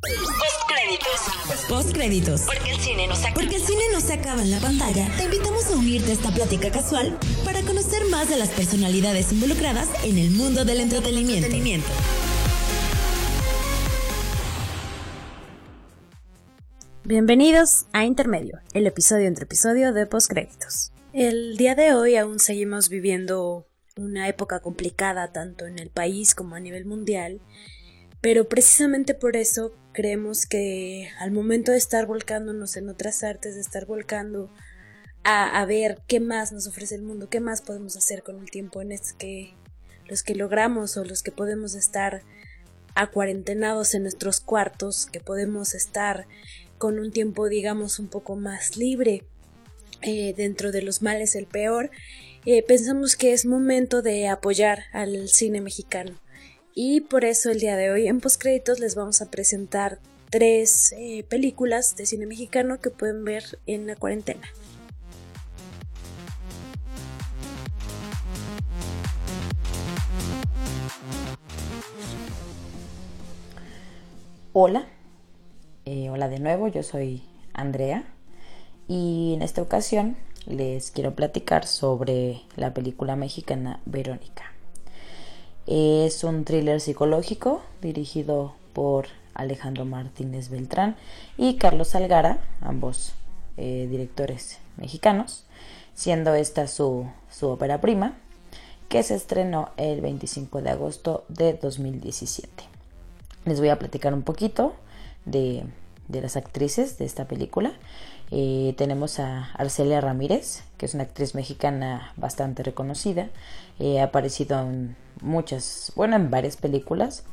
Postcréditos. Postcréditos. Porque el cine no se acaba. Porque el cine no se acaba en la pantalla, te invitamos a unirte a esta plática casual para conocer más de las personalidades involucradas en el mundo del entretenimiento. Bienvenidos a Intermedio, el episodio entre episodio de Postcréditos. El día de hoy aún seguimos viviendo una época complicada tanto en el país como a nivel mundial, pero precisamente por eso creemos que al momento de estar volcándonos en otras artes, de estar volcando a, ver qué más nos ofrece el mundo, qué más podemos hacer con el tiempo en este que los que logramos o los que podemos estar acuarentenados en nuestros cuartos, que podemos estar con un tiempo digamos un poco más libre eh, dentro de los males el peor, eh, pensamos que es momento de apoyar al cine mexicano. Y por eso el día de hoy en Postcréditos les vamos a presentar tres eh, películas de cine mexicano que pueden ver en la cuarentena. Hola, hola de nuevo, yo soy Andrea y en esta ocasión les quiero platicar sobre la película mexicana Verónica. Es un thriller psicológico dirigido por Alejandro Martínez Beltrán y Carlos Algara, ambos eh, directores mexicanos, siendo esta su, su ópera prima, que se estrenó el 25 de agosto de 2017. Les voy a platicar un poquito de, de las actrices de esta película eh, tenemos a Arcelia Ramírez, que es una actriz mexicana bastante reconocida. Eh, ha aparecido en muchas, bueno, en varias películas.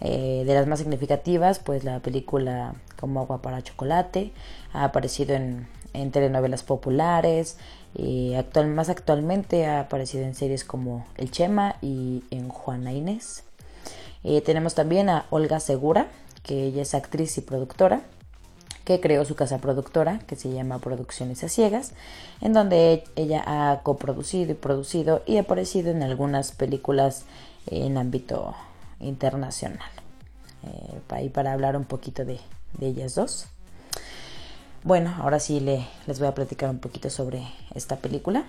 Eh, de las más significativas, pues la película Como agua para chocolate. Ha aparecido en, telenovelas populares. actual, más actualmente ha aparecido en series como El Chema y en Juana Inés. tenemos también a Olga Segura, que ella es actriz y productora que creó su casa productora, que se llama Producciones a Ciegas, en donde ella ha coproducido y producido y aparecido en algunas películas en ámbito internacional. Eh, ahí para hablar un poquito de, ellas dos. Bueno, ahora sí le, les voy a platicar un poquito sobre esta película.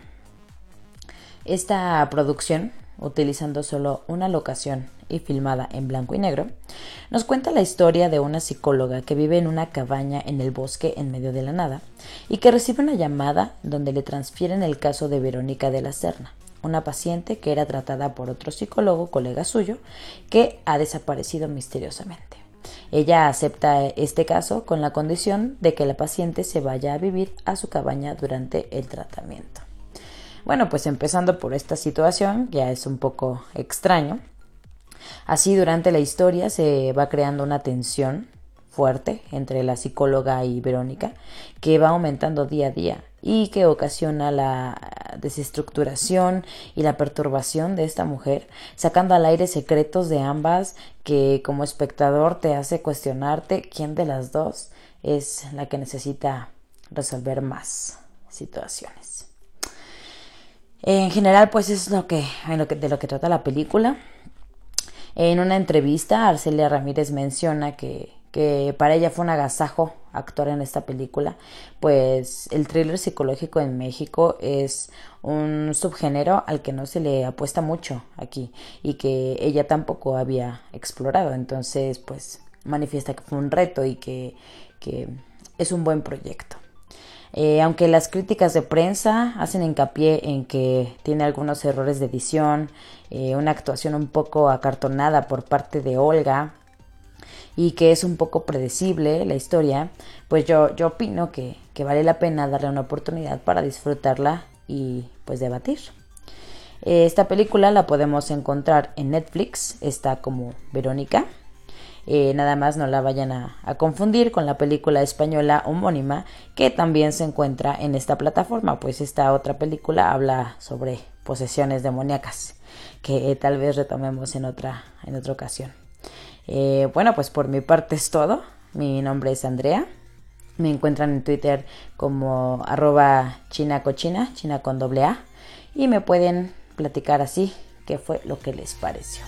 Esta producción utilizando solo una locación y filmada en blanco y negro, nos cuenta la historia de una psicóloga que vive en una cabaña en el bosque en medio de la nada y que recibe una llamada donde le transfieren el caso de Verónica de la Serna, una paciente que era tratada por otro psicólogo, colega suyo, que ha desaparecido misteriosamente. Ella acepta este caso con la condición de que la paciente se vaya a vivir a su cabaña durante el tratamiento. Bueno, pues empezando por esta situación, ya es un poco extraño. Así durante la historia se va creando una tensión fuerte entre la psicóloga y Verónica que va aumentando día a día y que ocasiona la desestructuración y la perturbación de esta mujer, sacando al aire secretos de ambas que como espectador te hace cuestionarte quién de las dos es la que necesita resolver más situaciones. En general, pues es lo que, lo que, de lo que trata la película. En una entrevista, Arcelia Ramírez menciona que, que para ella fue un agasajo actuar en esta película, pues el thriller psicológico en México es un subgénero al que no se le apuesta mucho aquí y que ella tampoco había explorado. Entonces, pues manifiesta que fue un reto y que, que es un buen proyecto. Eh, aunque las críticas de prensa hacen hincapié en que tiene algunos errores de edición, eh, una actuación un poco acartonada por parte de Olga y que es un poco predecible la historia, pues yo, yo opino que, que vale la pena darle una oportunidad para disfrutarla y pues debatir. Eh, esta película la podemos encontrar en Netflix, está como Verónica, eh, nada más no la vayan a, confundir con la película española homónima que también se encuentra en esta plataforma, pues esta otra película habla sobre posesiones demoníacas que tal vez retomemos en otra, en otra ocasión. Eh, bueno, pues por mi parte es todo. Mi nombre es Andrea. Me encuentran en Twitter como arroba chinacochina, china con doble A. Y me pueden platicar así qué fue lo que les pareció.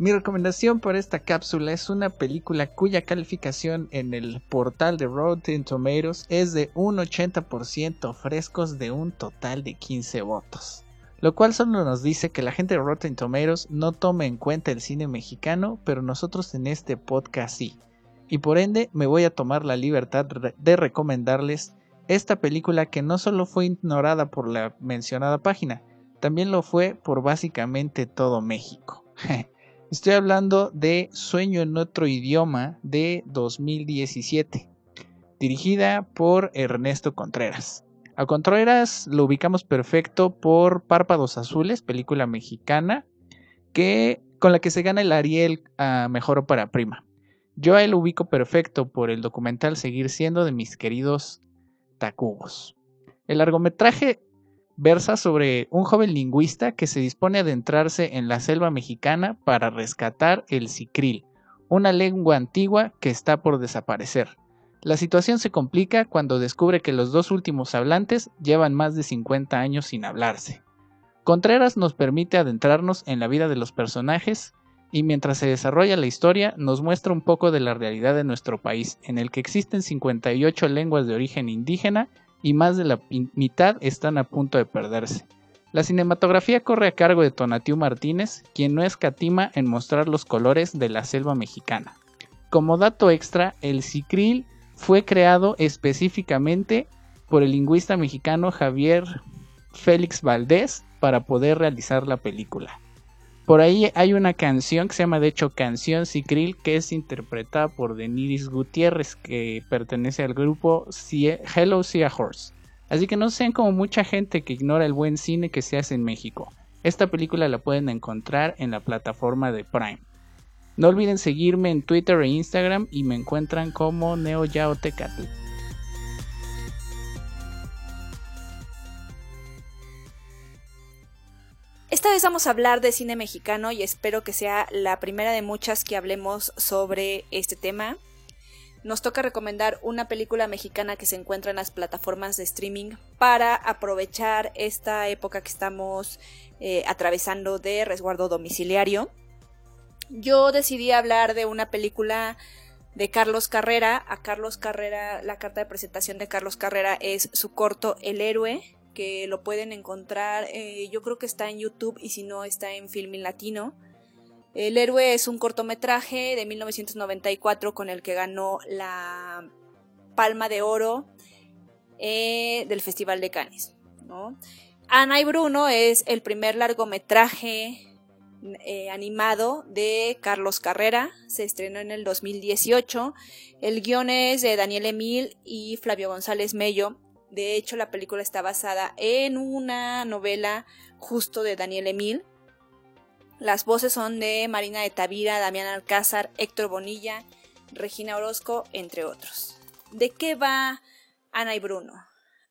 Mi recomendación para esta cápsula es una película cuya calificación en el portal de Rotten Tomatoes es de un 80% frescos de un total de 15 votos. Lo cual solo nos dice que la gente de Rotten Tomatoes no toma en cuenta el cine mexicano, pero nosotros en este podcast sí. Y por ende me voy a tomar la libertad de recomendarles esta película que no solo fue ignorada por la mencionada página, también lo fue por básicamente todo México. Estoy hablando de Sueño en otro idioma de 2017, dirigida por Ernesto Contreras. A Contreras lo ubicamos perfecto por Párpados Azules, película mexicana, que, con la que se gana el Ariel a Mejor Ópera Prima. Yo a él lo ubico perfecto por el documental Seguir siendo de mis queridos Tacubos. El largometraje versa sobre un joven lingüista que se dispone a adentrarse en la selva mexicana para rescatar el sicril, una lengua antigua que está por desaparecer. La situación se complica cuando descubre que los dos últimos hablantes llevan más de 50 años sin hablarse. Contreras nos permite adentrarnos en la vida de los personajes y mientras se desarrolla la historia nos muestra un poco de la realidad de nuestro país, en el que existen 58 lenguas de origen indígena y más de la mitad están a punto de perderse. La cinematografía corre a cargo de Tonatiu Martínez, quien no escatima en mostrar los colores de la selva mexicana. Como dato extra, el cicril fue creado específicamente por el lingüista mexicano Javier Félix Valdés para poder realizar la película. Por ahí hay una canción que se llama de hecho Canción Cicril que es interpretada por Deniris Gutiérrez que pertenece al grupo Hello Sea Horse. Así que no sean como mucha gente que ignora el buen cine que se hace en México. Esta película la pueden encontrar en la plataforma de Prime. No olviden seguirme en Twitter e Instagram y me encuentran como NeoYaoTecatl. Esta vez vamos a hablar de cine mexicano y espero que sea la primera de muchas que hablemos sobre este tema. Nos toca recomendar una película mexicana que se encuentra en las plataformas de streaming para aprovechar esta época que estamos eh, atravesando de resguardo domiciliario. Yo decidí hablar de una película de Carlos Carrera. A Carlos Carrera, la carta de presentación de Carlos Carrera es su corto El héroe, que lo pueden encontrar, eh, yo creo que está en YouTube y si no está en Filming Latino. El héroe es un cortometraje de 1994 con el que ganó la Palma de Oro eh, del Festival de Cannes. Ana y Bruno es el primer largometraje eh, animado de Carlos Carrera, se estrenó en el 2018. El guion es de Daniel Emil y Flavio González Mello de hecho, la película está basada en una novela justo de Daniel Emil. Las voces son de Marina de Tavira, Damián Alcázar, Héctor Bonilla, Regina Orozco, entre otros. ¿De qué va Ana y Bruno?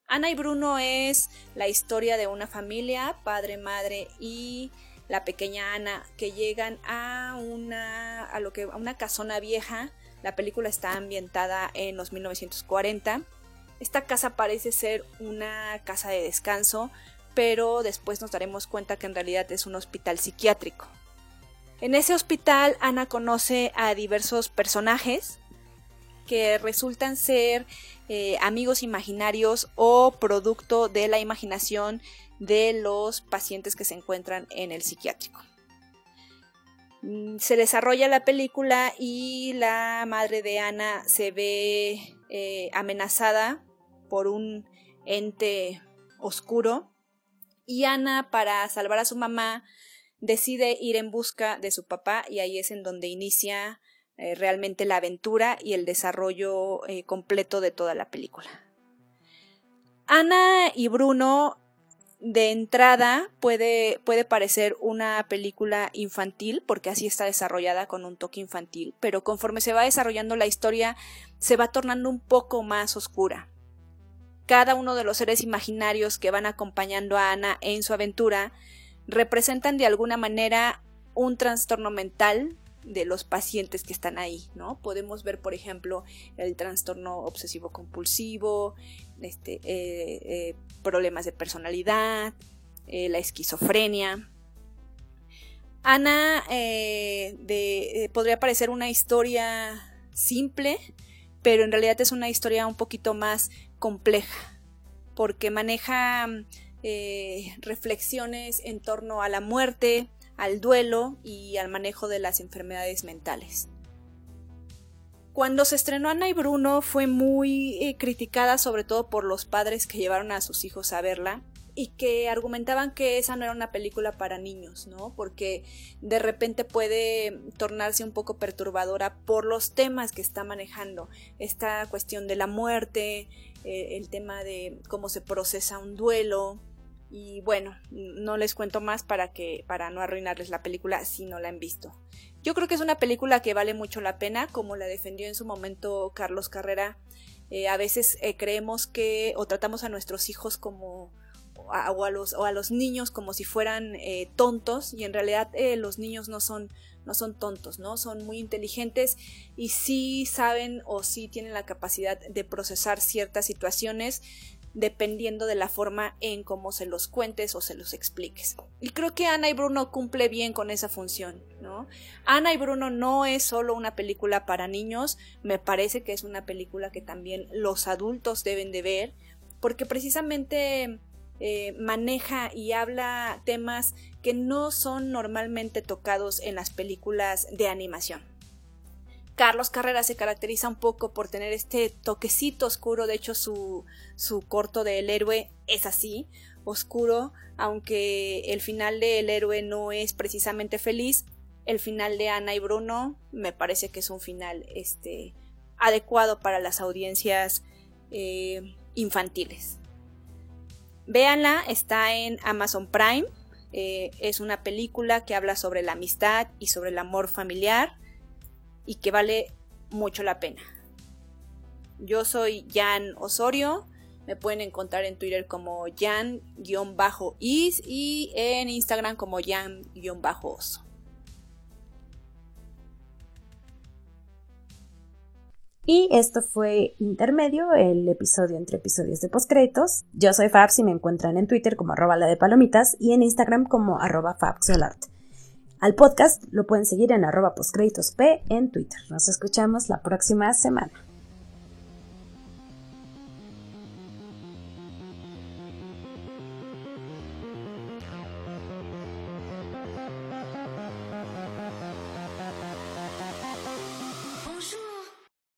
Ana y Bruno es la historia de una familia, padre, madre y la pequeña Ana, que llegan a una, a lo que, a una casona vieja. La película está ambientada en los 1940 esta casa parece ser una casa de descanso, pero después nos daremos cuenta que en realidad es un hospital psiquiátrico. En ese hospital Ana conoce a diversos personajes que resultan ser eh, amigos imaginarios o producto de la imaginación de los pacientes que se encuentran en el psiquiátrico. Mm, se desarrolla la película y la madre de Ana se ve eh, amenazada por un ente oscuro y Ana para salvar a su mamá decide ir en busca de su papá y ahí es en donde inicia eh, realmente la aventura y el desarrollo eh, completo de toda la película. Ana y Bruno de entrada puede, puede parecer una película infantil porque así está desarrollada con un toque infantil, pero conforme se va desarrollando la historia se va tornando un poco más oscura cada uno de los seres imaginarios que van acompañando a Ana en su aventura representan de alguna manera un trastorno mental de los pacientes que están ahí, ¿no? Podemos ver, por ejemplo, el trastorno obsesivo compulsivo, este, eh, eh, problemas de personalidad, eh, la esquizofrenia. Ana podría parecer una historia simple, pero en realidad es una historia un poquito más compleja, porque maneja eh, reflexiones en torno a la muerte, al duelo y al manejo de las enfermedades mentales. Cuando se estrenó Ana y Bruno fue muy eh, criticada sobre todo por los padres que llevaron a sus hijos a verla y que argumentaban que esa no era una película para niños, ¿no? Porque de repente puede tornarse un poco perturbadora por los temas que está manejando. Esta cuestión de la muerte, eh, el tema de cómo se procesa un duelo, y bueno, no les cuento más para que para no arruinarles la película si no la han visto. Yo creo que es una película que vale mucho la pena, como la defendió en su momento Carlos Carrera. Eh, a veces eh, creemos que o tratamos a nuestros hijos como o a los, o a los niños como si fueran eh, tontos y en realidad eh, los niños no son, no son tontos, ¿no? Son muy inteligentes y sí saben o sí tienen la capacidad de procesar ciertas situaciones dependiendo de la forma en cómo se los cuentes o se los expliques. Y creo que Ana y Bruno cumple bien con esa función, ¿no? Ana y Bruno no es solo una película para niños, me parece que es una película que también los adultos deben de ver, porque precisamente eh, maneja y habla temas que no son normalmente tocados en las películas de animación. Carlos Carrera se caracteriza un poco por tener este toquecito oscuro, de hecho su, su corto de El héroe es así, oscuro, aunque el final de El héroe no es precisamente feliz, el final de Ana y Bruno me parece que es un final este, adecuado para las audiencias eh, infantiles. Véanla, está en Amazon Prime. Eh, es una película que habla sobre la amistad y sobre el amor familiar y que vale mucho la pena. Yo soy Jan Osorio. Me pueden encontrar en Twitter como Jan-is y en Instagram como Jan-oso. Y esto fue Intermedio, el episodio entre episodios de postcréditos. Yo soy Fabs y me encuentran en Twitter como arroba la de palomitas y en Instagram como arroba fabsolart. Al podcast lo pueden seguir en arroba postcréditos P en Twitter. Nos escuchamos la próxima semana.